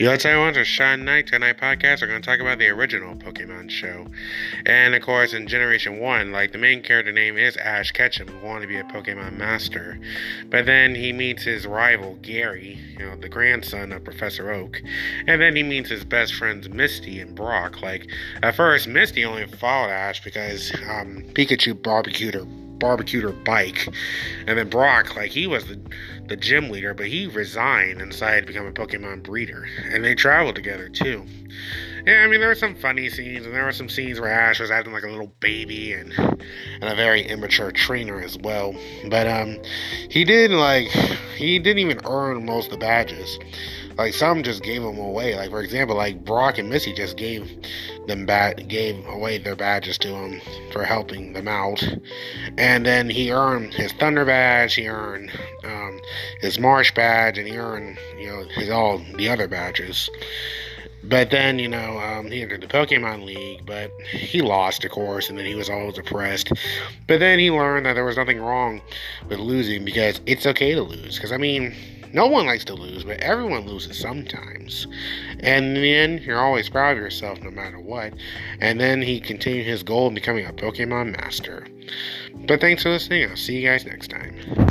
Yo, today on to Shine Night Tonight podcast. We're going to talk about the original Pokemon show. And of course, in Generation 1, like the main character name is Ash Ketchum, who wanted to be a Pokemon master. But then he meets his rival, Gary, you know, the grandson of Professor Oak. And then he meets his best friends, Misty and Brock. Like, at first, Misty only followed Ash because um, Pikachu barbecued her barbecued her bike. And then Brock, like he was the the gym leader, but he resigned and decided to become a Pokemon breeder. And they traveled together too. Yeah, I mean there were some funny scenes, and there were some scenes where Ash was acting like a little baby and and a very immature trainer as well. But um, he did like he didn't even earn most of the badges. Like some just gave them away. Like for example, like Brock and Misty just gave them bat gave away their badges to him for helping them out. And then he earned his Thunder badge. He earned um, his Marsh badge, and he earned you know his all the other badges. But then, you know, um, he entered the Pokemon League, but he lost, of course, and then he was all depressed. But then he learned that there was nothing wrong with losing because it's okay to lose. Because, I mean, no one likes to lose, but everyone loses sometimes. And in the end, you're always proud of yourself no matter what. And then he continued his goal of becoming a Pokemon Master. But thanks for listening. I'll see you guys next time.